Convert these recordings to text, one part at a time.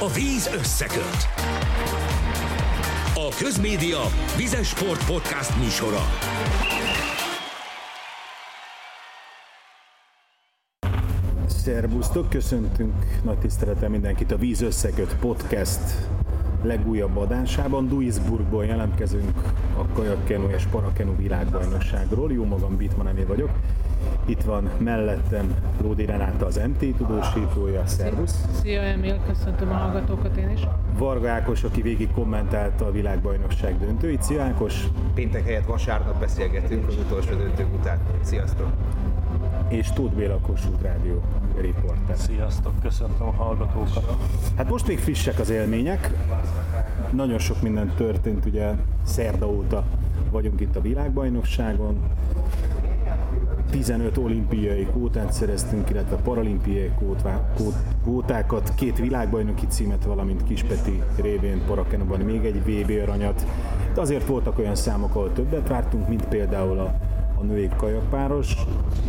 A víz összeköt. A Közmédia Vizes Sport Podcast műsora. Szerbusztok, köszöntünk nagy tiszteletem mindenkit a Víz Összeköt podcast legújabb adásában. Duisburgból jelentkezünk a kajakkenu és parakenu világbajnokságról. Jó magam, Bitman Emil vagyok. Itt van mellettem Lódi Renáta, az MT tudósítója. Szervusz! Szia Emil, köszöntöm a hallgatókat én is. Varga Ákos, aki végig kommentálta a világbajnokság döntőit. Szia Ákos! Péntek helyett vasárnap beszélgetünk az utolsó döntők után. Sziasztok! És Tóth Béla Kossuth Rádió riporter. Sziasztok, köszöntöm a hallgatókat. Hát most még frissek az élmények. Nagyon sok minden történt, ugye szerda óta vagyunk itt a világbajnokságon. 15 olimpiai kvótát szereztünk, illetve paralimpiai kvótákat, két világbajnoki címet, valamint Kispeti révén Parakenuban még egy VB aranyat. De azért voltak olyan számok, ahol többet vártunk, mint például a, a női kajakpáros.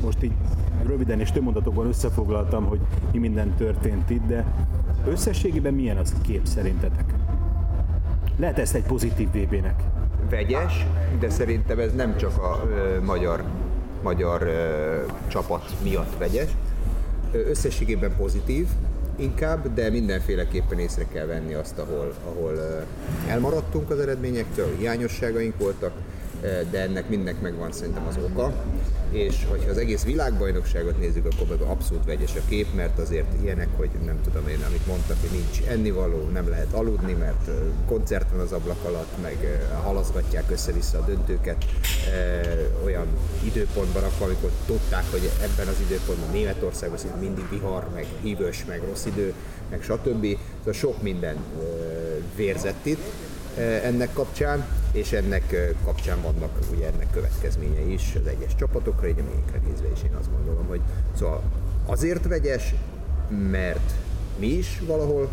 Most így röviden és több mondatokban összefoglaltam, hogy mi minden történt itt, de összességében milyen az kép szerintetek? Lehet ezt egy pozitív VB-nek? Vegyes, de szerintem ez nem csak a ö, magyar magyar ö, csapat miatt vegyes. Összességében pozitív inkább, de mindenféleképpen észre kell venni azt, ahol, ahol elmaradtunk az eredményektől, hiányosságaink voltak, de ennek mindennek megvan szerintem az oka. És hogyha az egész világbajnokságot nézzük, akkor meg abszolút vegyes a kép, mert azért ilyenek, hogy nem tudom én, amit mondtak, hogy nincs ennivaló, nem lehet aludni, mert koncert van az ablak alatt, meg halaszgatják össze-vissza a döntőket. Olyan időpontban, akkor, amikor tudták, hogy ebben az időpontban Németországban szinte mindig vihar, meg hívős, meg rossz idő, meg stb. Szóval sok minden vérzett itt ennek kapcsán, és ennek kapcsán vannak ugye ennek következményei is az egyes csapatokra, így a nézve is én azt gondolom, hogy szóval azért vegyes, mert mi is valahol,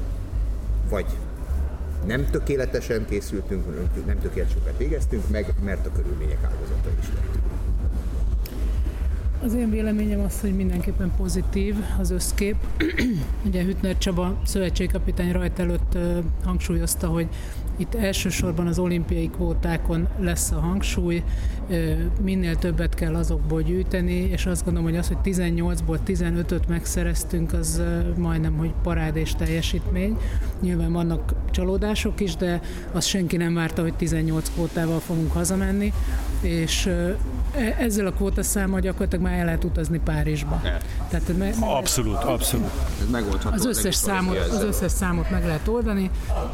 vagy nem tökéletesen készültünk, nem tökéletesen végeztünk meg, mert a körülmények áldozata is lettünk. Az én véleményem az, hogy mindenképpen pozitív az összkép. Ugye Hütner Csaba szövetségkapitány rajt előtt hangsúlyozta, hogy itt elsősorban az olimpiai kvótákon lesz a hangsúly, minél többet kell azokból gyűjteni, és azt gondolom, hogy az, hogy 18-ból 15-öt megszereztünk, az majdnem, hogy parád és teljesítmény. Nyilván vannak csalódások is, de azt senki nem várta, hogy 18 kvótával fogunk hazamenni, és e, ezzel a kvótaszámmal gyakorlatilag már el lehet utazni Párizsba. Tehát, me- abszolút, abszolút. Ez megoldható. Az összes, számot, az összes számot meg lehet oldani,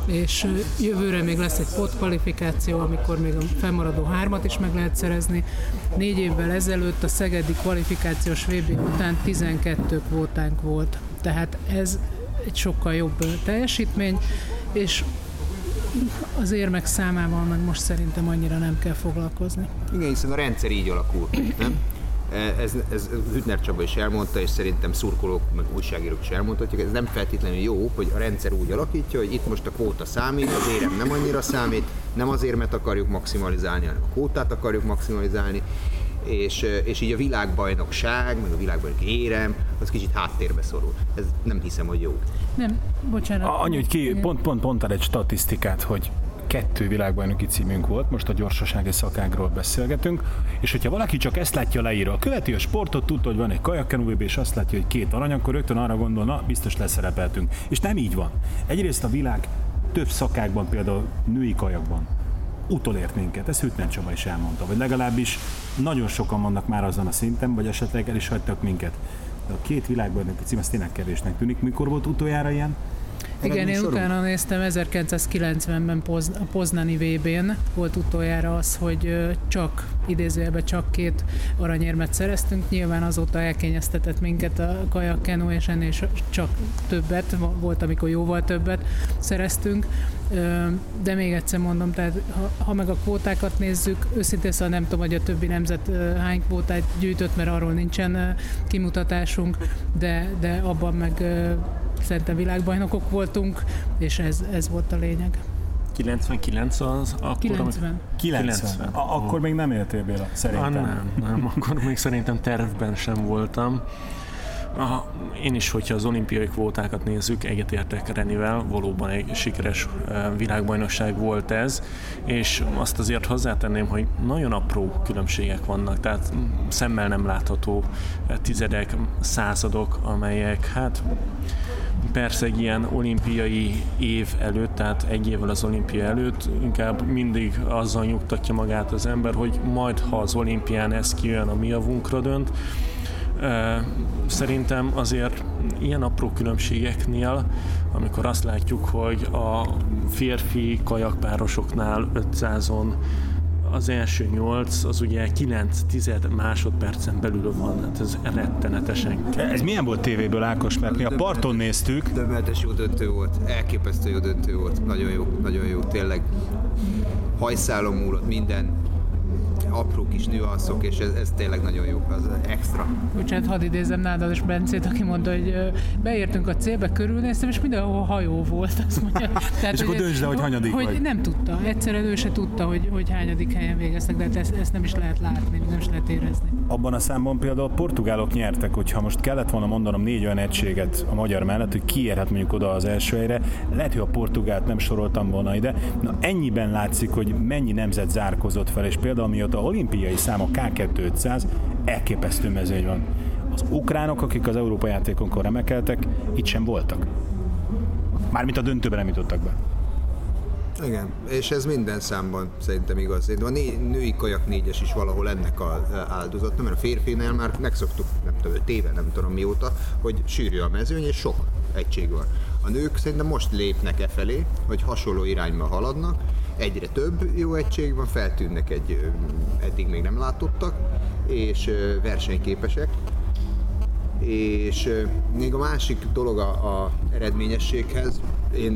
és jövőre még lesz egy kvalifikáció, amikor még a fennmaradó hármat is meg lehet szerezni. Négy évvel ezelőtt a Szegedi kvalifikációs VB után 12 kvótánk volt. Tehát ez egy sokkal jobb teljesítmény, és az érmek számával meg most szerintem annyira nem kell foglalkozni. Igen, hiszen a rendszer így alakul, nem? Ez, ez Hütner Csaba is elmondta, és szerintem szurkolók, meg újságírók is elmondhatják, ez nem feltétlenül jó, hogy a rendszer úgy alakítja, hogy itt most a kvóta számít, az érem nem annyira számít, nem az érmet akarjuk maximalizálni, hanem a kvótát akarjuk maximalizálni, és, és így a világbajnokság, meg a világbajnok érem, az kicsit háttérbe szorul. Ez nem hiszem, hogy jó. Nem, bocsánat. Annyi, hogy ki, pont, pont, pont egy statisztikát, hogy kettő világbajnoki címünk volt, most a gyorsasági szakágról beszélgetünk, és hogyha valaki csak ezt látja leírva, követi a sportot, tudta, hogy van egy kajakkenú és azt látja, hogy két arany, akkor rögtön arra gondol, na, biztos leszerepeltünk. És nem így van. Egyrészt a világ több szakákban, például női kajakban utolért minket, ezt Hütner Csaba is elmondta, vagy legalábbis nagyon sokan vannak már azon a szinten, vagy esetleg el is hagytak minket. De a két világbajnoki cím, ez tényleg kevésnek tűnik. Mikor volt utoljára ilyen? Igen, én utána néztem, 1990-ben Poz, a Poznani VB-n volt utoljára az, hogy csak, idézőjelben csak két aranyérmet szereztünk. Nyilván azóta elkényeztetett minket a kajak, kenu, és ennél csak többet, volt, amikor jóval többet szereztünk. De még egyszer mondom, tehát ha, ha meg a kvótákat nézzük, őszintén szóval nem tudom, hogy a többi nemzet hány kvótát gyűjtött, mert arról nincsen kimutatásunk, de, de abban meg szerintem világbajnokok voltunk, és ez, ez volt a lényeg. 99 az? Akkor, 90. 90. 90. A, akkor még nem éltél Béla, szerintem. Ah, nem, nem, akkor még szerintem tervben sem voltam. Aha, én is, hogyha az olimpiai kvótákat nézzük, egyetértek Renivel, valóban egy sikeres világbajnokság volt ez, és azt azért hozzátenném, hogy nagyon apró különbségek vannak, tehát szemmel nem látható tizedek, századok, amelyek hát persze egy ilyen olimpiai év előtt, tehát egy évvel az olimpia előtt inkább mindig azzal nyugtatja magát az ember, hogy majd ha az olimpián ez kijön, a mi javunkra dönt, Szerintem azért ilyen apró különbségeknél, amikor azt látjuk, hogy a férfi kajakpárosoknál 500-on az első nyolc, az ugye 9 tized másodpercen belül van, hát ez rettenetesen kell. Ez milyen volt tévéből, Ákos? Mert mi a parton néztük. Döbbenetes jó döntő volt, elképesztő jó döntő volt, nagyon jó, nagyon jó, tényleg hajszálom múlott minden, apró kis nüanszok, és ez, ez tényleg nagyon jó, az extra. Bocsánat, hadd idézem Nádalos Bencét, aki mondta, hogy beértünk a célbe, körülnéztem, és mindenhol hajó volt. Azt mondja. Tehát, és hogy, akkor döntsd hogy hanyadik hogy vagy. nem tudta. Egyszerűen ő se tudta, hogy, hogy hányadik helyen végeztek, de hát ezt, ezt nem is lehet látni, nem is lehet érezni. Abban a számban például a portugálok nyertek, hogyha most kellett volna mondanom négy olyan egységet a magyar mellett, hogy kiérhet mondjuk oda az első helyre, lehet, hogy a portugált nem soroltam volna ide. Na ennyiben látszik, hogy mennyi nemzet zárkozott fel, és például mióta olimpiai szám a K2500, elképesztő mezőny van. Az ukránok, akik az Európa játékonkon remekeltek, itt sem voltak. Mármint a döntőben nem jutottak be. Igen, és ez minden számban szerintem igaz. A né- női kajak négyes is valahol ennek a áldozat, mert a férfinál már megszoktuk, nem tudom, öt éve, nem tudom mióta, hogy sűrű a mezőny, és sok egység van. A nők szerintem most lépnek e felé, hogy hasonló irányba haladnak, egyre több jó egység van, feltűnnek egy eddig még nem látottak, és versenyképesek. És még a másik dolog a, a eredményességhez, én,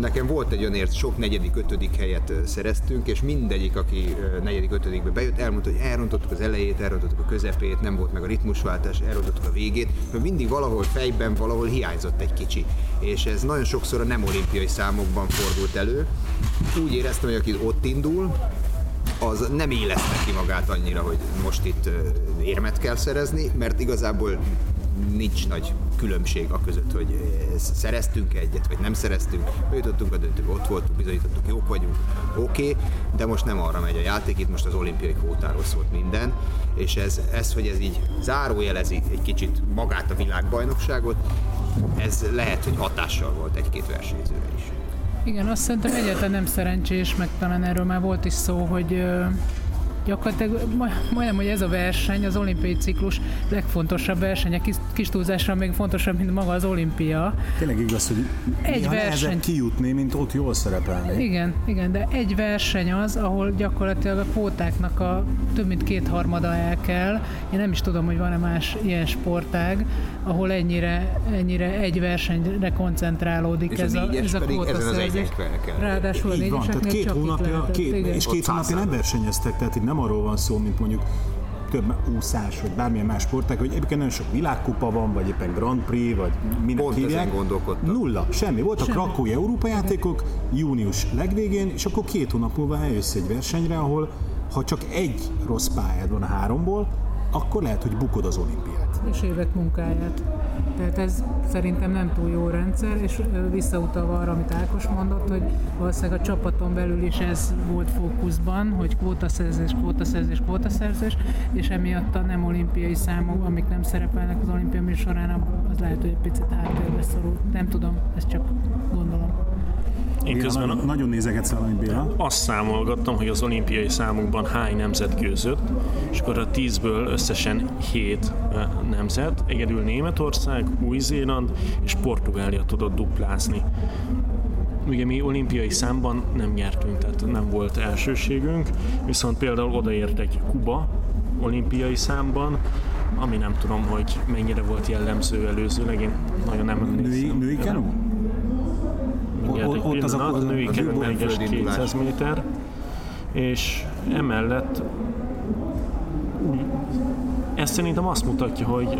nekem volt egy olyan ért, sok negyedik, ötödik helyet szereztünk, és mindegyik, aki negyedik, ötödikbe bejött, elmondta, hogy elrontottuk az elejét, elrontottuk a közepét, nem volt meg a ritmusváltás, elrontottuk a végét, mert mindig valahol fejben, valahol hiányzott egy kicsi. És ez nagyon sokszor a nem olimpiai számokban fordult elő. Úgy éreztem, hogy aki ott indul, az nem éleszte ki magát annyira, hogy most itt érmet kell szerezni, mert igazából nincs nagy különbség a között, hogy szereztünk egyet, vagy nem szereztünk, bejutottunk a döntőbe, ott voltunk, bizonyítottuk, jók vagyunk, oké, okay, de most nem arra megy a játék, itt most az olimpiai kvótáról szólt minden, és ez, ez, hogy ez így zárójelezi egy kicsit magát a világbajnokságot, ez lehet, hogy hatással volt egy-két versenyzőre is. Igen, azt szerintem egyáltalán nem szerencsés, meg talán erről már volt is szó, hogy gyakorlatilag majdnem, hogy ez a verseny, az olimpiai ciklus legfontosabb verseny, a kis, kis túlzásra még fontosabb, mint maga az olimpia. Tényleg igaz, hogy egy verseny kijutni, mint ott jól szerepelni. Igen, igen, de egy verseny az, ahol gyakorlatilag a kvótáknak a több mint kétharmada el kell. Én nem is tudom, hogy van-e más ilyen sportág, ahol ennyire, ennyire egy versenyre koncentrálódik és ez a, ez a kvótaszerzés. Ráadásul a négyeseknél tehát két hónapja, két, és két hónapja nem versenyeztek, tehát itt nem nem arról van szó, mint mondjuk több úszás, vagy bármilyen más sporták, hogy egyébként nagyon sok világkupa van, vagy éppen Grand Prix, vagy minek Pont hívják. Nulla, semmi. Voltak semmi. Krakói Európa játékok június legvégén, és akkor két hónap múlva eljössz egy versenyre, ahol ha csak egy rossz pályád van a háromból, akkor lehet, hogy bukod az olimpiát. És évek munkáját. Tehát ez szerintem nem túl jó rendszer, és visszautalva arra, amit Ákos mondott, hogy valószínűleg a csapaton belül is ez volt fókuszban, hogy kvótaszerzés, kvótaszerzés, kvótaszerzés, és emiatt a nem olimpiai számok, amik nem szerepelnek az olimpiai során, az lehet, hogy egy picit háttérbe szorul. Nem tudom, ezt csak gondolom. Én közben nagyon, nagyon nézegetsz valami Béla. Azt számolgattam, hogy az olimpiai számokban hány nemzet győzött, és akkor a tízből összesen hét nemzet, egyedül Németország, Új-Zéland és Portugália tudott duplázni. Ugye mi olimpiai számban nem nyertünk, tehát nem volt elsőségünk, viszont például odaért egy Kuba olimpiai számban, ami nem tudom, hogy mennyire volt jellemző előzőleg, én nagyon nem emlékszem. Női, női kenu? Egy ott az a, az női keretben 200 méter, és emellett ez szerintem azt mutatja, hogy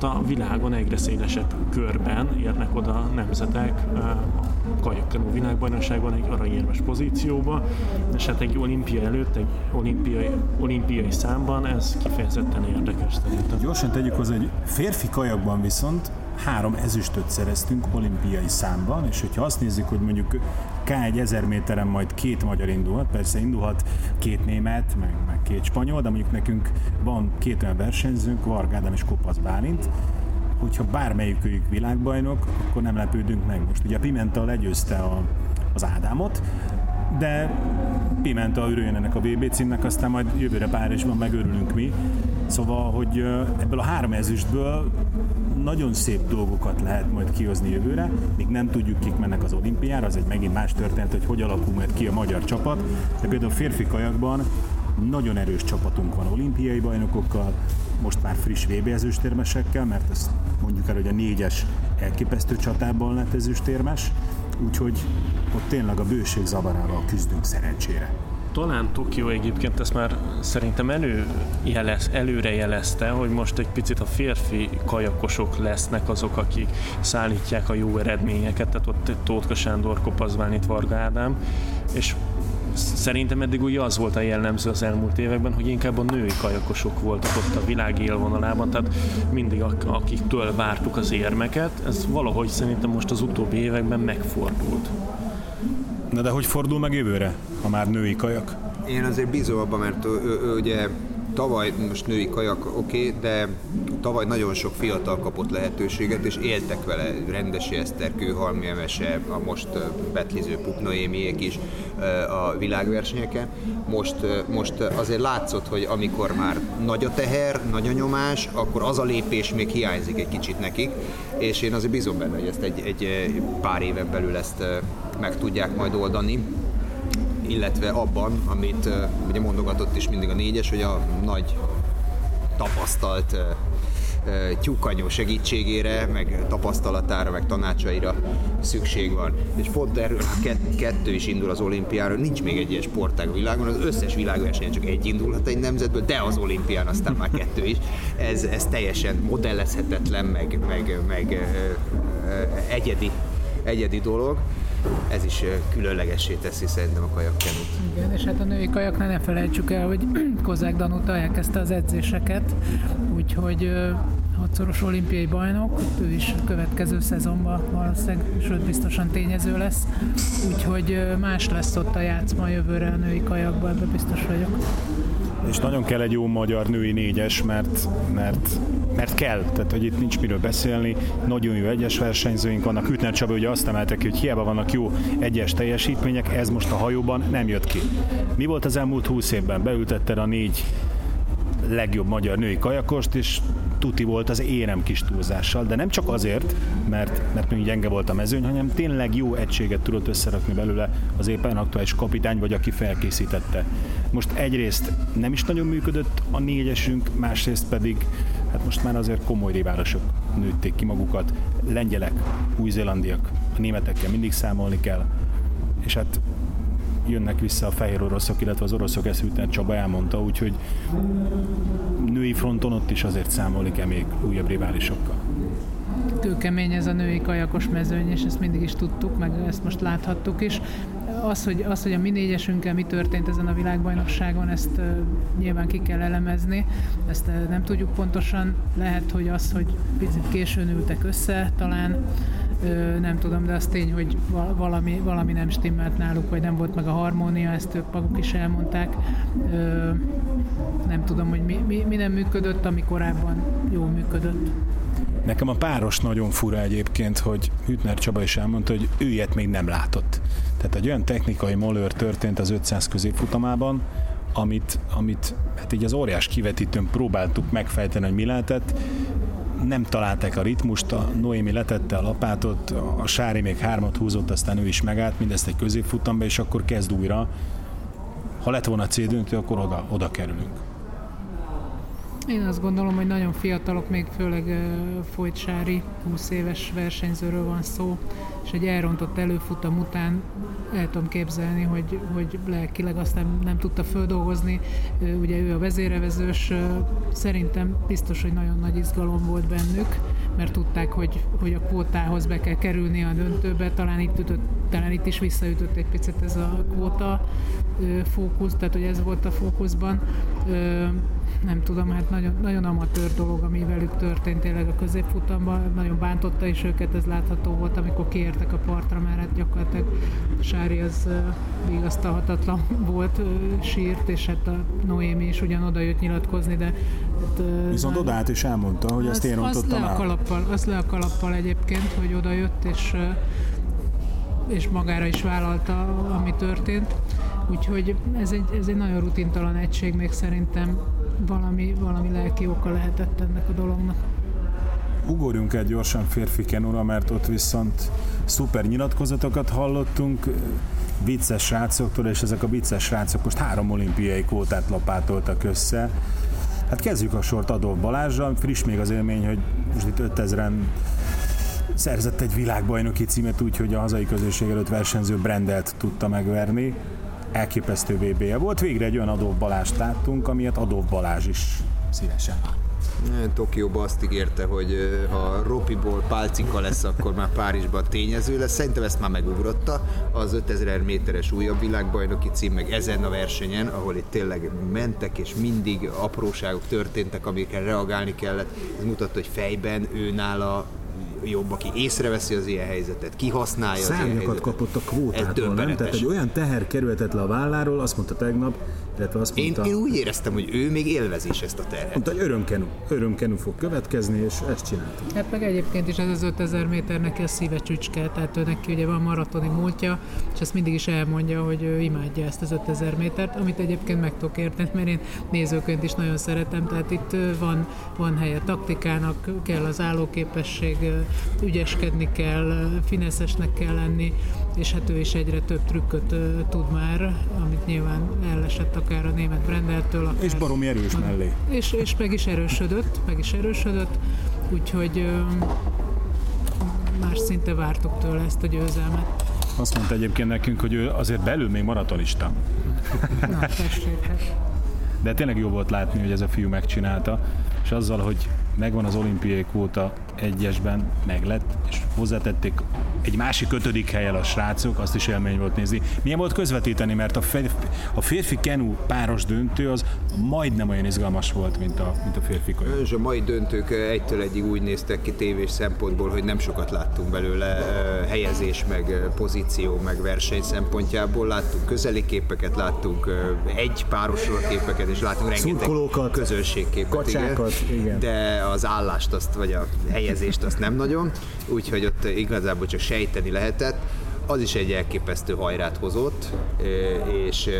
emiatt a világon egyre szélesebb körben érnek oda nemzetek a kajakkenó világbajnokságban egy aranyérmes pozícióba, és hát egy olimpia előtt, egy olimpiai, olimpiai számban ez kifejezetten érdekes szerintem. Gyorsan tegyük hozzá, hogy férfi kajakban viszont három ezüstöt szereztünk olimpiai számban, és hogyha azt nézzük, hogy mondjuk K1 1000 méteren majd két magyar indulhat, persze indulhat két német, meg, meg két spanyol, de mondjuk nekünk van két olyan versenyzőnk, Varg Ádám és Kopasz Bálint, hogyha bármelyikük világbajnok, akkor nem lepődünk meg. Most ugye Pimenta legyőzte a, az Ádámot, de Pimenta örüljön ennek a VB címnek, aztán majd jövőre Párizsban megörülünk mi. Szóval, hogy ebből a három ezüstből nagyon szép dolgokat lehet majd kihozni jövőre, még nem tudjuk, kik mennek az olimpiára, az egy megint más történet, hogy hogy alakul majd ki a magyar csapat, de például a férfi kajakban nagyon erős csapatunk van olimpiai bajnokokkal, most már friss VB ezüstérmesekkel, mert ezt mondjuk el, hogy a négyes elképesztő csatában lett ezüstérmes, úgyhogy ott tényleg a bőség zavarával küzdünk szerencsére. Talán Tokió egyébként ezt már szerintem elő jelez, előre jelezte, hogy most egy picit a férfi kajakosok lesznek azok, akik szállítják a jó eredményeket, tehát ott Tótka Sándor, Kopaszvánit, Varga Ádám, és szerintem eddig ugye az volt a jellemző az elmúlt években, hogy inkább a női kajakosok voltak ott a világ élvonalában, tehát mindig akiktől vártuk az érmeket, ez valahogy szerintem most az utóbbi években megfordult. Na de hogy fordul meg jövőre, ha már női kajak? Én azért bízom abban, mert ő, ő, ő, ugye tavaly, most női kajak oké, okay, de tavaly nagyon sok fiatal kapott lehetőséget, és éltek vele. Rendesi Eszter, Kőhalmi Emese, a most betliző Pup Noémiék is a világversenyeken. Most, most azért látszott, hogy amikor már nagy a teher, nagy a nyomás, akkor az a lépés még hiányzik egy kicsit nekik, és én azért bízom benne, hogy ezt egy, egy pár éven belül ezt meg tudják majd oldani illetve abban, amit ugye mondogatott is mindig a négyes, hogy a nagy tapasztalt tyúkanyó segítségére, meg tapasztalatára, meg tanácsaira szükség van. És pont erről kettő is indul az olimpiára, nincs még egy ilyen sportág a világon, az összes világversenyen csak egy indulhat egy nemzetből, de az olimpián aztán már kettő is. Ez, ez teljesen modellezhetetlen, meg, meg, meg egyedi, egyedi dolog ez is különlegessé teszi szerintem a kajakkenút. Igen, és hát a női kajaknál ne felejtsük el, hogy Kozák Danuta elkezdte az edzéseket, úgyhogy hatszoros olimpiai bajnok, ő is a következő szezonban valószínűleg, sőt biztosan tényező lesz, úgyhogy más lesz ott a játszma jövőre a női kajakban, ebben biztos vagyok és nagyon kell egy jó magyar női négyes, mert, mert, mert kell, tehát hogy itt nincs miről beszélni, nagyon jó egyes versenyzőink vannak, Hütner Csaba ugye azt emelte ki, hogy hiába vannak jó egyes teljesítmények, ez most a hajóban nem jött ki. Mi volt az elmúlt húsz évben? Beültetted a négy legjobb magyar női kajakost, és tuti volt az érem kis túlzással, de nem csak azért, mert, mert még gyenge volt a mezőny, hanem tényleg jó egységet tudott összerakni belőle az éppen aktuális kapitány, vagy aki felkészítette. Most egyrészt nem is nagyon működött a négyesünk, másrészt pedig hát most már azért komoly riválosok nőtték ki magukat. Lengyelek, új-zélandiak, a németekkel mindig számolni kell, és hát jönnek vissza a fehér oroszok, illetve az oroszok ezt Hütner Csaba elmondta, úgyhogy női fronton ott is azért számolni kell még újabb riválisokkal. Kőkemény ez a női kajakos mezőny, és ezt mindig is tudtuk, meg ezt most láthattuk is. Az, hogy, az, hogy a mi négyesünkkel mi történt ezen a világbajnokságon, ezt nyilván ki kell elemezni, ezt nem tudjuk pontosan. Lehet, hogy az, hogy picit későn ültek össze, talán nem tudom, de az tény, hogy valami, valami nem stimmelt náluk, vagy nem volt meg a harmónia, ezt ők maguk is elmondták. Nem tudom, hogy mi, mi, mi nem működött, ami korábban jól működött. Nekem a páros nagyon fura egyébként, hogy Hütner Csaba is elmondta, hogy ő ilyet még nem látott. Tehát egy olyan technikai molőr történt az 500 középfutamában, amit, amit hát így az óriás kivetítőn próbáltuk megfejteni, hogy mi lehetett, nem találták a ritmust, a Noémi letette a lapátot, a Sári még hármat húzott, aztán ő is megállt, mindezt egy középfutamba, és akkor kezd újra. Ha lett volna cédöntő, akkor oda, oda kerülünk. Én azt gondolom, hogy nagyon fiatalok, még főleg uh, Sári, 20 éves versenyzőről van szó, és egy elrontott előfutam után el tudom képzelni, hogy, hogy lelkileg aztán nem tudta földolgozni, ugye ő a vezérevezős, szerintem biztos, hogy nagyon nagy izgalom volt bennük, mert tudták, hogy, hogy a kvótához be kell kerülni a döntőbe, talán itt, ütött, talán itt is visszaütött egy picit ez a kvóta fókusz, tehát hogy ez volt a fókuszban nem tudom, hát nagyon, nagyon amatőr dolog, ami velük történt tényleg a középfutamban, nagyon bántotta is őket, ez látható volt, amikor kiértek a partra, mert hát gyakorlatilag Sári az vigasztalhatatlan volt, sírt, és hát a Noémi is ugyan oda jött nyilatkozni, de hát, Viszont nem, odállt és elmondta, hogy az, ezt én rontottam az le a kalappal, Az le a kalappal egyébként, hogy oda jött, és és magára is vállalta, ami történt. Úgyhogy ez egy, ez egy nagyon rutintalan egység, még szerintem valami, valami lelki oka lehetett ennek a dolognak. Ugorjunk egy gyorsan férfi kenura, mert ott viszont szuper nyilatkozatokat hallottunk, vicces srácoktól, és ezek a vicces srácok most három olimpiai kvótát lapátoltak össze. Hát kezdjük a sort Adolf Balázsral, friss még az élmény, hogy most itt 5000-en szerzett egy világbajnoki címet úgy, hogy a hazai közösség előtt versenyző Brendelt tudta megverni elképesztő vb -je volt. Végre egy olyan Adolf Balást láttunk, amilyet Adolf Balázs is szívesen lát. Tokióban azt ígérte, hogy ha Ropiból pálcika lesz, akkor már Párizsban tényező lesz. Szerintem ezt már megugrotta. Az 5000 méteres újabb világbajnoki cím, meg ezen a versenyen, ahol itt tényleg mentek, és mindig apróságok történtek, amikkel reagálni kellett. Ez mutatta, hogy fejben ő nála jobb, aki észreveszi az ilyen helyzetet, kihasználja Szárnyakat az ilyen helyzetet. kapott a kvótákból, nem? Tehát egy olyan teher kerülhetett le a válláról, azt mondta tegnap, illetve azt mondta... Én, én úgy éreztem, hogy ő még élvezi is ezt a terhet. Mondta, hogy örömkenú, örömkenú fog következni, és ezt csinálta. Hát meg egyébként is ez az 5000 méter neki a szíve csücske, tehát ő neki ugye van maratoni múltja, és ezt mindig is elmondja, hogy ő imádja ezt az 5000 métert, amit egyébként meg tudok érteni, mert én nézőként is nagyon szeretem, tehát itt van, van helye taktikának, kell az állóképesség, ügyeskedni kell, fineszesnek kell lenni, és hát ő is egyre több trükköt tud már, amit nyilván ellesett akár a német Brendeltől. Akár, és baromi erős mellé. És, és meg is erősödött, meg is erősödött, úgyhogy már szinte vártuk tőle ezt a győzelmet. Azt mondta egyébként nekünk, hogy ő azért belül még maratonista. Na, tessék, hát. De tényleg jó volt látni, hogy ez a fiú megcsinálta, és azzal, hogy megvan az olimpiai kvóta egyesben, meglett, és hozzátették egy másik ötödik helyen a srácok, azt is élmény volt nézni. Milyen volt közvetíteni, mert a férfi, a férfi kenu páros döntő az majdnem olyan izgalmas volt, mint a, mint a férfi kajak. És a mai döntők egytől egyig úgy néztek ki tévés szempontból, hogy nem sokat láttunk belőle helyezés, meg pozíció, meg verseny szempontjából. Láttunk közeli képeket, láttunk egy párosról képeket, és láttunk rengeteg közönségképet. Kacsákat, igen. igen. De az állást azt, vagy a helyezést azt nem nagyon, úgyhogy ott igazából csak sejteni lehetett. Az is egy elképesztő hajrát hozott, és,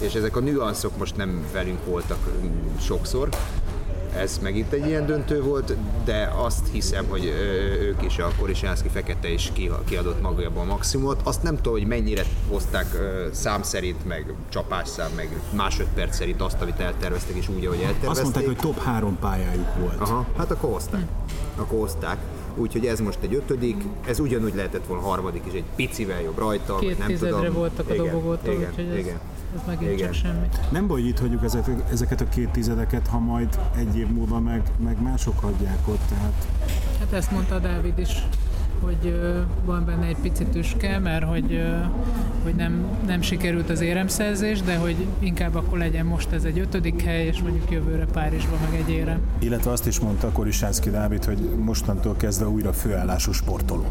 és ezek a nüanszok most nem velünk voltak sokszor, ez megint egy ilyen döntő volt, de azt hiszem, hogy ők is, a Korisánszki Fekete is kiadott magában a maximumot. Azt nem tudom, hogy mennyire hozták szám szerint, meg csapásszám, meg másodperc szerint azt, amit elterveztek, és úgy, ahogy eltervezték. Azt mondták, hogy top három pályájuk volt. Aha, hát akkor hozták. Akkor hozták úgyhogy ez most egy ötödik, ez ugyanúgy lehetett volna harmadik is, egy picivel jobb rajta, Két nem tudom. voltak a dobogótól, igen, úgyhogy ez, igen. ez megint igen. csak semmi. Nem baj, itt hagyjuk ezeket, ezeket a két tizedeket, ha majd egy év múlva meg, meg mások adják ott, tehát... Hát ezt mondta Dávid is hogy van benne egy picit tüske, mert hogy, hogy nem, nem sikerült az éremszerzés, de hogy inkább akkor legyen most ez egy ötödik hely, és mondjuk jövőre Párizsban meg egy érem. Illetve azt is mondta Korisánszki Dávid, hogy mostantól kezdve újra főállású sportoló.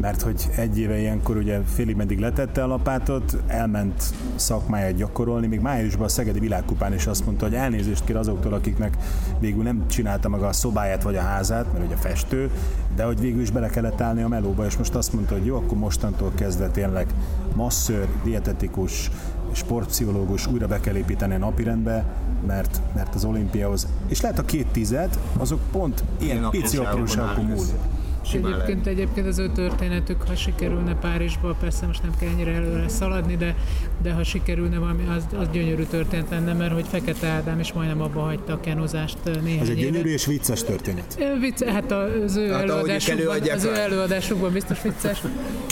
Mert hogy egy éve ilyenkor ugye félig meddig letette a lapátot, elment szakmáját gyakorolni, még májusban a Szegedi Világkupán is azt mondta, hogy elnézést kér azoktól, akiknek végül nem csinálta maga a szobáját vagy a házát, mert ugye festő, de hogy végül is bele kellett állni a melóba, és most azt mondta, hogy jó, akkor mostantól kezdve tényleg masször, dietetikus, sportpszichológus újra be kell építeni a napirendbe, mert, mert az olimpiához, és lehet a két tized, azok pont ilyen, ilyen pici apróságú múlik. Simán egyébként, lehet. egyébként az ő történetük, ha sikerülne Párizsba, persze most nem kell ennyire előre szaladni, de, de ha sikerülne valami, az, az gyönyörű történet lenne, mert hogy Fekete Ádám is majdnem abba hagyta a kenozást néhány Ez egy éve. gyönyörű és vicces történet. Ö, Vicc, hát az ő, Hát, előadásukban, előadják az ő a- előadásukban biztos vicces,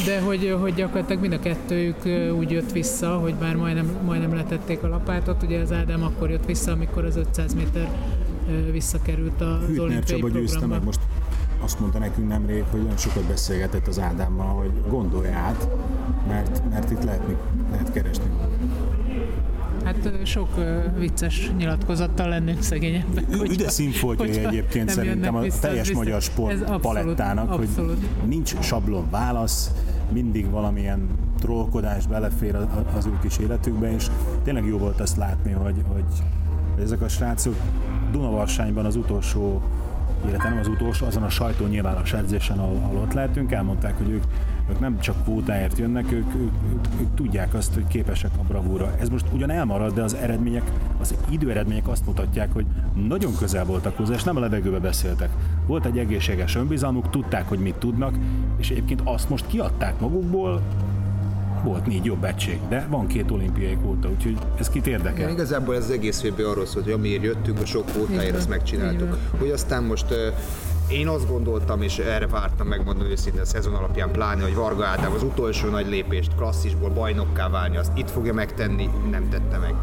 de hogy, hogy gyakorlatilag mind a kettőjük ö, úgy jött vissza, hogy már majdnem, majdnem letették a lapátot. Ugye az Ádám akkor jött vissza, amikor az 500 méter visszakerült az Hütner olimpiai Csaba győzte programba. meg most azt mondta nekünk nemrég, hogy olyan sokat beszélgetett az Ádámmal, hogy gondolja át, mert, mert itt lehet, lehet keresni. Hát sok vicces nyilatkozattal lennünk szegényebbek. Üde színfoltjai hogyha egyébként szerintem a vissza, teljes biztos. magyar Ez sport abszolút, palettának, hogy abszolút. nincs sablon válasz, mindig valamilyen trollkodás belefér az ő kis életükbe, és tényleg jó volt azt látni, hogy, hogy, hogy ezek a srácok Dunavarsányban az utolsó illetve nem az utolsó, azon a sajtó nyilvános edzésen, ahol, ahol ott lehetünk, elmondták, hogy ők, ők nem csak kvótáért jönnek, ők, ők, ők, ők, tudják azt, hogy képesek a bravúra. Ez most ugyan elmarad, de az eredmények, az időeredmények azt mutatják, hogy nagyon közel voltak hozzá, és nem a levegőbe beszéltek. Volt egy egészséges önbizalmuk, tudták, hogy mit tudnak, és egyébként azt most kiadták magukból, volt négy jobb egység, de van két olimpiai kvóta, úgyhogy ez kit Igen, érdekel. igazából ez az egész VB arról szólt, hogy amiért jöttünk, a sok kvótáért, így megcsináltuk. Hogy aztán most én azt gondoltam, és erre vártam megmondom őszintén a szezon alapján pláne, hogy Varga Ádám az utolsó nagy lépést klasszisból bajnokká válni, azt itt fogja megtenni, nem tette meg.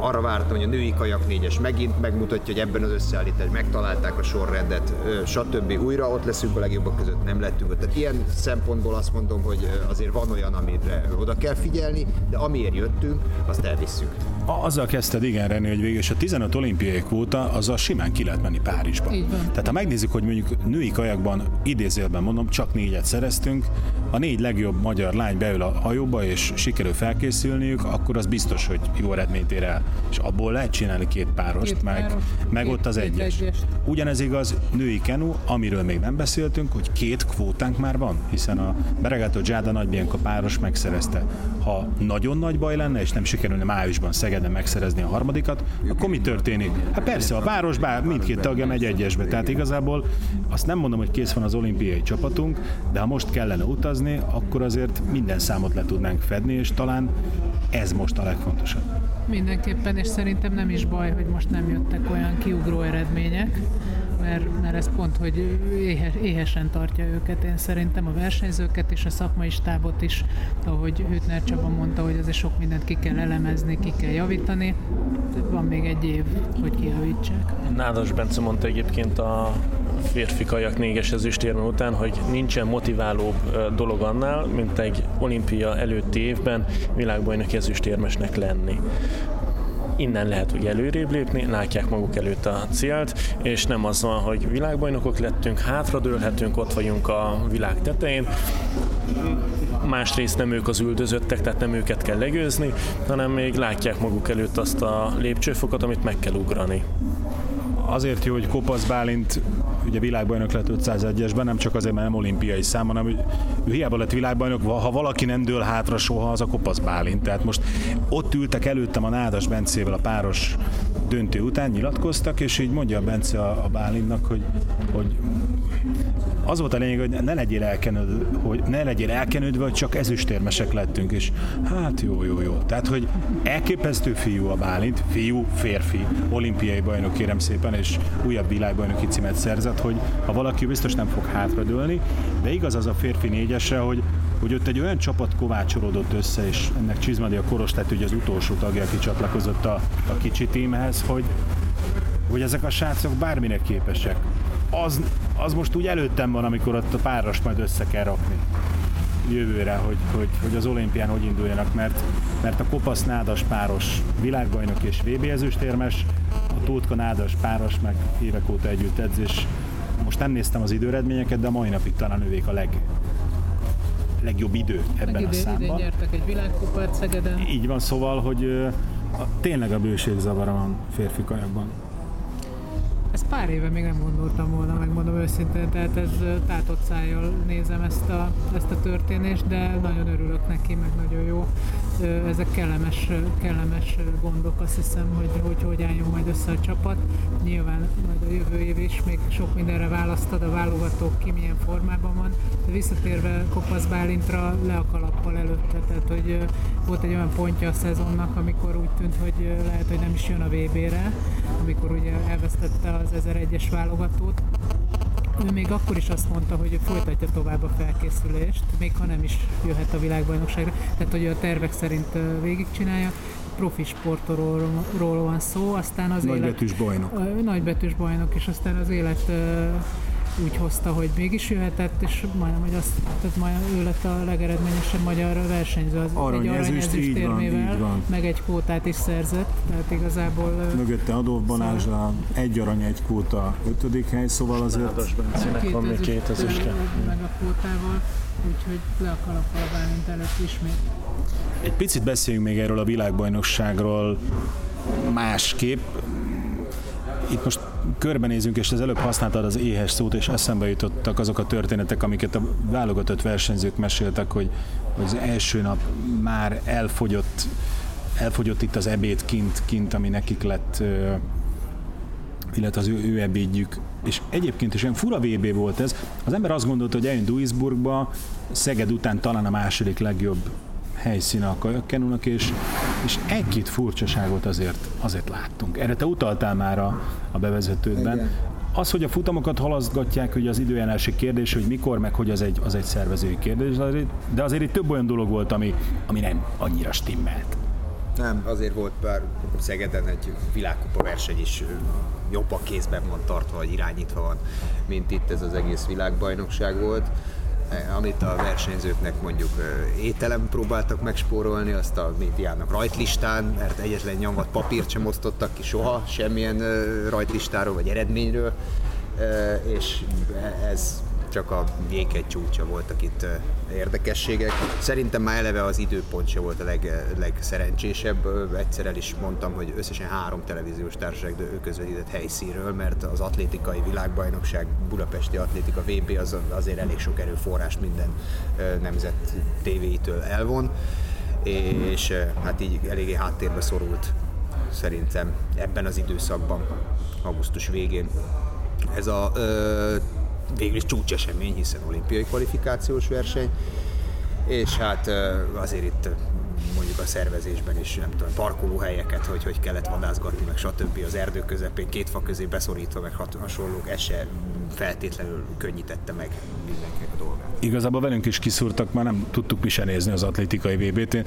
Arra vártam, hogy a női kajak négyes megint megmutatja, hogy ebben az összeállításban megtalálták a sorrendet, stb. Újra ott leszünk a legjobbak között, nem lettünk ott. Tehát ilyen szempontból azt mondom, hogy azért van olyan, amire oda kell figyelni, de amiért jöttünk, azt elvisszük. A- Azzal kezdted igen, René, hogy végül is a 15 olimpiai kvóta, azzal simán ki lehet menni Párizsba. Tehát ha megnézzük, hogy mondjuk női kajakban idézőjelben mondom, csak négyet szereztünk, a négy legjobb magyar lány beül a hajóba, és sikerül felkészülniük, akkor az biztos, hogy jó eredményt ér el. És abból lehet csinálni két párost, Két meg, páros, meg két- ott az két egyes. egyest. Ugyanez igaz női kenu, amiről még nem beszéltünk, hogy két kvótánk már van, hiszen a Beregato Giada Nagybianca páros megszerezte. Ha nagyon nagy baj lenne, és nem sikerülne májusban Szegeden megszerezni a harmadikat, akkor mi történik? Hát persze, a páros bár mindkét tagja megy egyesbe, tehát igazából azt nem mondom, hogy kész van az olimpiai csapatunk, de ha most kellene utazni, akkor azért minden számot le tudnánk fedni, és talán ez most a legfontosabb. Mindenképpen, és szerintem nem is baj, hogy most nem jöttek olyan kiugró eredmények, mert, mert ez pont, hogy éhes, éhesen tartja őket. Én szerintem a versenyzőket és a szakmai stábot is, ahogy Hütner Csaba mondta, hogy azért sok mindent ki kell elemezni, ki kell javítani. Van még egy év, hogy kijavítsák. Nádas Bence mondta egyébként a férfi kajak négyes ezüstérme után, hogy nincsen motiválóbb dolog annál, mint egy olimpia előtti évben világbajnoki ezüstérmesnek lenni innen lehet ugye előrébb lépni, látják maguk előtt a célt, és nem az van, hogy világbajnokok lettünk, hátradőlhetünk, ott vagyunk a világ tetején, másrészt nem ők az üldözöttek, tehát nem őket kell legőzni, hanem még látják maguk előtt azt a lépcsőfokot, amit meg kell ugrani. Azért jó, hogy Kopasz Bálint ugye világbajnok lett 501-esben, nem csak azért, mert nem olimpiai szám, hanem hogy ő hiába lett világbajnok, ha valaki nem dől hátra soha, az a Kopasz Bálint. Tehát most ott ültek előttem a Nádas Bencével a páros döntő után, nyilatkoztak, és így mondja a Bence a, a Bálintnak, hogy, hogy az volt a lényeg, hogy ne legyél elkenődve, hogy ne legyél elkenődve, hogy csak ezüstérmesek lettünk, és hát jó, jó, jó. Tehát, hogy elképesztő fiú a Bálint, fiú, férfi, olimpiai bajnok kérem szépen, és újabb világbajnoki címet szerzett, hogy ha valaki biztos nem fog hátradőlni, de igaz az a férfi négyesre, hogy hogy ott egy olyan csapat kovácsolódott össze, és ennek Csizmadi a Koros lett ugye az utolsó tagja, aki csatlakozott a, a kicsi tímhez, hogy, hogy ezek a srácok bármire képesek. Az, az most úgy előttem van, amikor ott a páros majd össze kell rakni jövőre, hogy, hogy, hogy az olimpián hogy induljanak, mert, mert a Kopasz Nádas páros világbajnok és VB ezüstérmes, a Tótka Nádas páros meg évek óta együtt edz, és most nem néztem az időredményeket, de a mai napig talán ővék a leg, legjobb idő ebben Meg a idén, idén számban. nyertek egy világkupát Szegeden. Így van, szóval, hogy a, tényleg a bőség zavara van férfi kajakban. Pár éve még nem gondoltam volna, megmondom őszintén, tehát ez tátott szájjal nézem ezt a, ezt a történést, de nagyon örülök neki, meg nagyon jó. Ezek kellemes, kellemes gondok, azt hiszem, hogy hogy, hogy álljon majd össze a csapat. Nyilván majd a jövő év is még sok mindenre választad, a válogatók ki milyen formában van, de visszatérve Kopasz Bálintra le a kalappal előtte, tehát hogy volt egy olyan pontja a szezonnak, amikor úgy tűnt, hogy lehet, hogy nem is jön a VB-re, amikor ugye elvesztette az 1001-es válogatót. Ő még akkor is azt mondta, hogy ő folytatja tovább a felkészülést, még ha nem is jöhet a világbajnokságra, tehát hogy a tervek szerint végigcsinálja profi sportról van szó, aztán az nagybetűs élet... bajnok. Nagybetűs bajnok, és aztán az élet úgy hozta, hogy mégis jöhetett, és majdnem, hogy azt, tehát majdnem ő lett a legeredményesebb magyar versenyző, az arany, egy aranyezőst érmével, van, meg egy kvótát is szerzett, tehát igazából... Mögötte Adolf Balázs, szóval... egy arany, egy kvóta, ötödik hely, szóval azért... Nádas Bencének van még két ezüstje. Meg a kvótával, úgyhogy le a kalappal mint előtt ismét. Egy picit beszéljünk még erről a világbajnokságról másképp. Itt most körbenézünk, és az előbb használtad az éhes szót, és eszembe jutottak azok a történetek, amiket a válogatott versenyzők meséltek, hogy, az első nap már elfogyott, elfogyott itt az ebéd kint, kint ami nekik lett illetve az ő, ő ebédjük. És egyébként is olyan fura VB volt ez. Az ember azt gondolta, hogy eljön Duisburgba, Szeged után talán a második legjobb helyszíne a kajakkenúnak, és, és egy-két furcsaságot azért, azért láttunk. Erre te utaltál már a, a bevezetődben. Igen. Az, hogy a futamokat halaszgatják, hogy az időjárási kérdés, hogy mikor, meg hogy az egy, az egy szervezői kérdés, de azért itt több olyan dolog volt, ami, ami nem annyira stimmelt. Nem, azért volt bár Szegeden egy világkupa verseny is jobb a kézben van tartva, vagy irányítva van, mint itt ez az egész világbajnokság volt. Amit a versenyzőknek mondjuk ételem próbáltak megspórolni, azt a médiának rajtlistán, mert egyetlen nyomvat papírt sem osztottak ki soha, semmilyen rajtlistáról vagy eredményről, és ez csak a jéghegy csúcsa voltak itt érdekességek. Szerintem már eleve az időpont se volt a leg, legszerencsésebb. Egyszer el is mondtam, hogy összesen három televíziós társaság közvetített helyszínről, mert az atlétikai világbajnokság, Budapesti Atlétika VB az azért elég sok erőforrás minden nemzet tévéitől elvon, és hát így eléggé háttérbe szorult szerintem ebben az időszakban, augusztus végén. Ez a ö, végül is csúcsesemény, hiszen olimpiai kvalifikációs verseny, és hát azért itt mondjuk a szervezésben is, nem tudom, parkolóhelyeket, hogy hogy kellett vadászgatni, meg stb. az erdő közepén, két fa közé beszorítva, meg hasonlók, ez se feltétlenül könnyítette meg mindenkinek a dolgát. Igazából velünk is kiszúrtak, már nem tudtuk mi se nézni az atlétikai VB-t.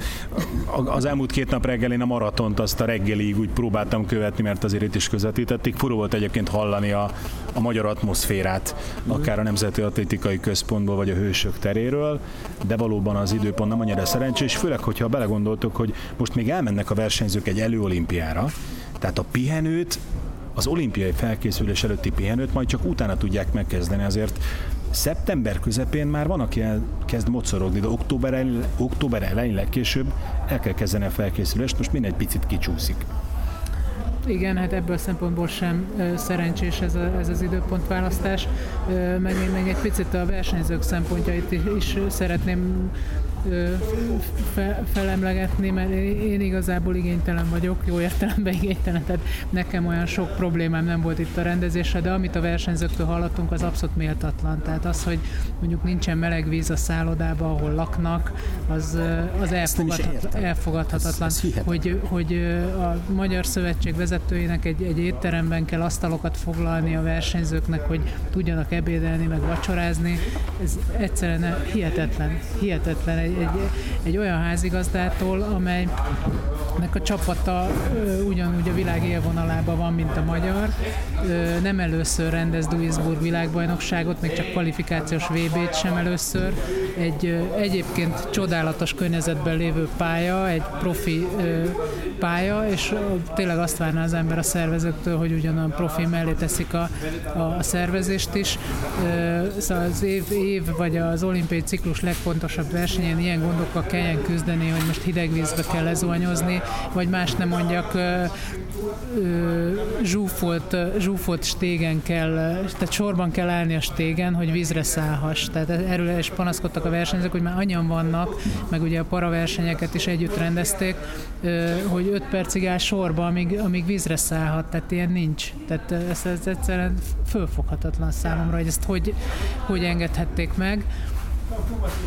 Az elmúlt két nap reggelén a maratont azt a reggelig úgy próbáltam követni, mert azért itt is közvetítették. Furó volt egyébként hallani a, a magyar atmoszférát, akár a Nemzeti Atlétikai Központból, vagy a Hősök teréről, de valóban az időpont nem annyira szerencsés, főleg, hogyha belegondoltok, hogy most még elmennek a versenyzők egy előolimpiára, tehát a pihenőt az olimpiai felkészülés előtti pihenőt majd csak utána tudják megkezdeni, azért szeptember közepén már van, aki kezd mocorogni, de október, el, október elején legkésőbb el kell kezdeni a felkészülést, most mindegy picit kicsúszik. Igen, hát ebből a szempontból sem szerencsés ez, a, ez az időpontválasztás. Meg én még egy picit a versenyzők szempontjait is szeretném fe, felemlegetni, mert én igazából igénytelen vagyok, jó értelemben igénytelen, tehát nekem olyan sok problémám nem volt itt a rendezésre, de amit a versenyzőktől hallottunk, az abszolút méltatlan. Tehát az, hogy mondjuk nincsen meleg víz a szállodában, ahol laknak, az, az elfogadhat, elfogadhatatlan. Ez, ez hogy, hogy a Magyar Szövetség vezetőinek egy, egy étteremben kell asztalokat foglalni a versenyzőknek, hogy tudjanak ebédelni, meg vacsorázni. Ez egyszerűen hihetetlen, hihetetlen. Egy, egy, egy olyan házigazdától, amely a csapata ugyanúgy a világ élvonalában van, mint a magyar. Nem először rendez Duisburg világbajnokságot, még csak kvalifikációs VB-t sem először. Egy egyébként csodálatos környezetben lévő pálya, egy profi pálya, és tényleg azt várná az ember a szervezőktől, hogy ugyanolyan profi mellé teszik a, a szervezést is. Szóval az év, év vagy az olimpiai ciklus legfontosabb versenyen ilyen gondokkal kelljen küzdeni, hogy most hideg vízbe kell lezuhanyozni, vagy más nem mondjak, zsúfolt, zsúfolt stégen kell, tehát sorban kell állni a stégen, hogy vízre szállhass. Tehát erről is panaszkodtak a versenyzők, hogy már annyian vannak, meg ugye a paraversenyeket is együtt rendezték, hogy 5 percig áll sorba, amíg, amíg vízre szállhat, tehát ilyen nincs. Tehát ez, ez egyszerűen fölfoghatatlan számomra, hogy ezt hogy, hogy engedhették meg.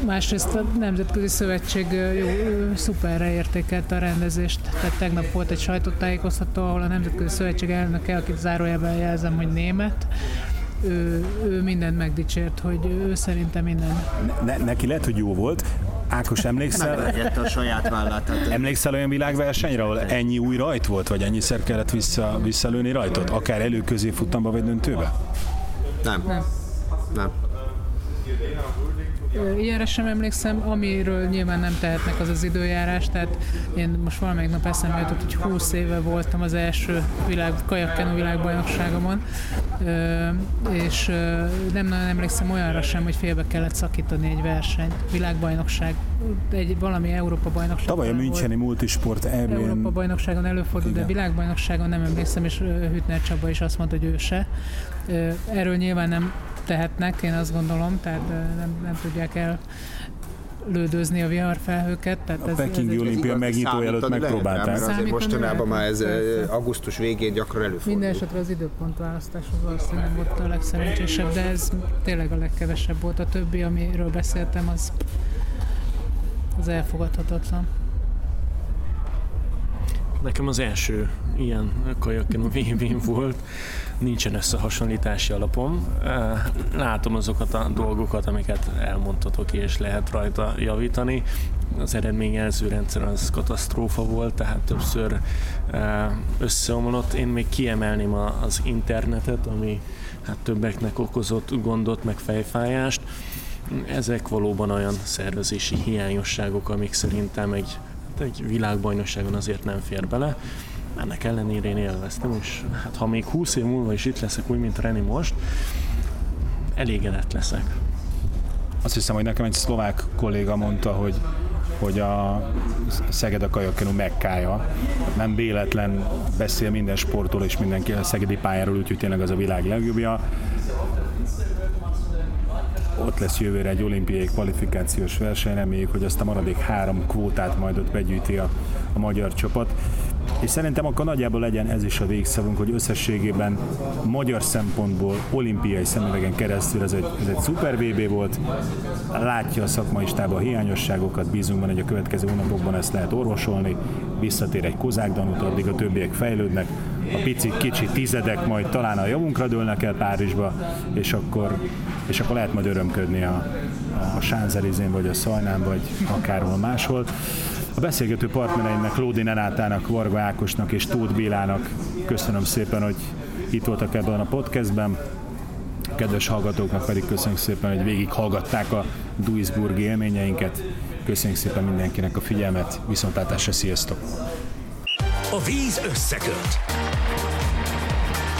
Másrészt a Nemzetközi Szövetség jó, szuperre értékelte a rendezést. Tehát tegnap volt egy sajtótájékoztató, ahol a Nemzetközi Szövetség elnöke, akit zárójában jelzem, hogy német, ő, ő mindent megdicsért, hogy ő szerintem minden. Ne, neki lehet, hogy jó volt. Ákos, emlékszel? a saját vállát. Emlékszel olyan világversenyre, ahol ennyi új rajt volt, vagy ennyiszer kellett vissza, visszalőni rajtot? Akár előközé futamba, vagy döntőbe? Nem. Nem. Nem. Ilyenre sem emlékszem, amiről nyilván nem tehetnek az az időjárás, tehát én most valamelyik nap eszembe jutott, hogy 20 éve voltam az első világ, kajakkenu világbajnokságomon, és nem nagyon emlékszem olyanra sem, hogy félbe kellett szakítani egy versenyt. Világbajnokság, egy valami Európa bajnokság. Tavaly a Müncheni multisport eb Európa bajnokságon előfordult, de világbajnokságon nem emlékszem, és Hütner Csaba is azt mondta, hogy ő se. Erről nyilván nem tehetnek, én azt gondolom, tehát nem, nem tudják el lődözni a viharfelhőket. Tehát a ez, Pekingi ez olimpia megnyitó előtt megpróbálták. Azért mostanában már ez augusztus végén gyakran előfordul. Minden esetre az időpontválasztás az valószínűleg nem volt a legszerencsésebb, de ez tényleg a legkevesebb volt. A többi, amiről beszéltem, az, az elfogadhatatlan. Nekem az első ilyen kajakken a vb volt, nincsen összehasonlítási alapom. Látom azokat a dolgokat, amiket elmondhatok, és lehet rajta javítani. Az eredményjelző rendszer az katasztrófa volt, tehát többször összeomlott. Én még kiemelném az internetet, ami hát többeknek okozott gondot, meg fejfájást. Ezek valóban olyan szervezési hiányosságok, amik szerintem egy egy világbajnokságon azért nem fér bele. Ennek ellenére én élveztem, és hát ha még 20 év múlva is itt leszek úgy, mint Reni most, elégedett leszek. Azt hiszem, hogy nekem egy szlovák kolléga mondta, hogy hogy a Szeged a kajakkenu mekkája. Nem véletlen beszél minden sportról és mindenki a szegedi pályáról, úgyhogy tényleg az a világ legjobbja ott lesz jövőre egy olimpiai kvalifikációs verseny, reméljük, hogy azt a maradék három kvótát majd ott begyűjti a, a magyar csapat. És szerintem akkor nagyjából legyen ez is a végszavunk, hogy összességében magyar szempontból olimpiai szemüvegen keresztül ez egy, ez egy szuper VB volt, látja a szakmai stáb a hiányosságokat, bízunk benne, hogy a következő hónapokban ezt lehet orvosolni, visszatér egy Kozák Danut, addig a többiek fejlődnek, a pici kicsi tizedek majd talán a javunkra dőlnek el Párizsba, és akkor, és akkor lehet majd örömködni a, a Sánzelizén, vagy a Szajnán, vagy akárhol máshol. A beszélgető partnereimnek, Lódi Nenátának, Varga Ákosnak és Tóth Bélának köszönöm szépen, hogy itt voltak ebben a podcastben. A kedves hallgatóknak pedig köszönjük szépen, hogy végig hallgatták a Duisburgi élményeinket. Köszönjük szépen mindenkinek a figyelmet, viszontlátásra, sziasztok! A víz összeköt.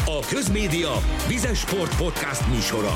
A Közmédia Vizes Sport Podcast műsora.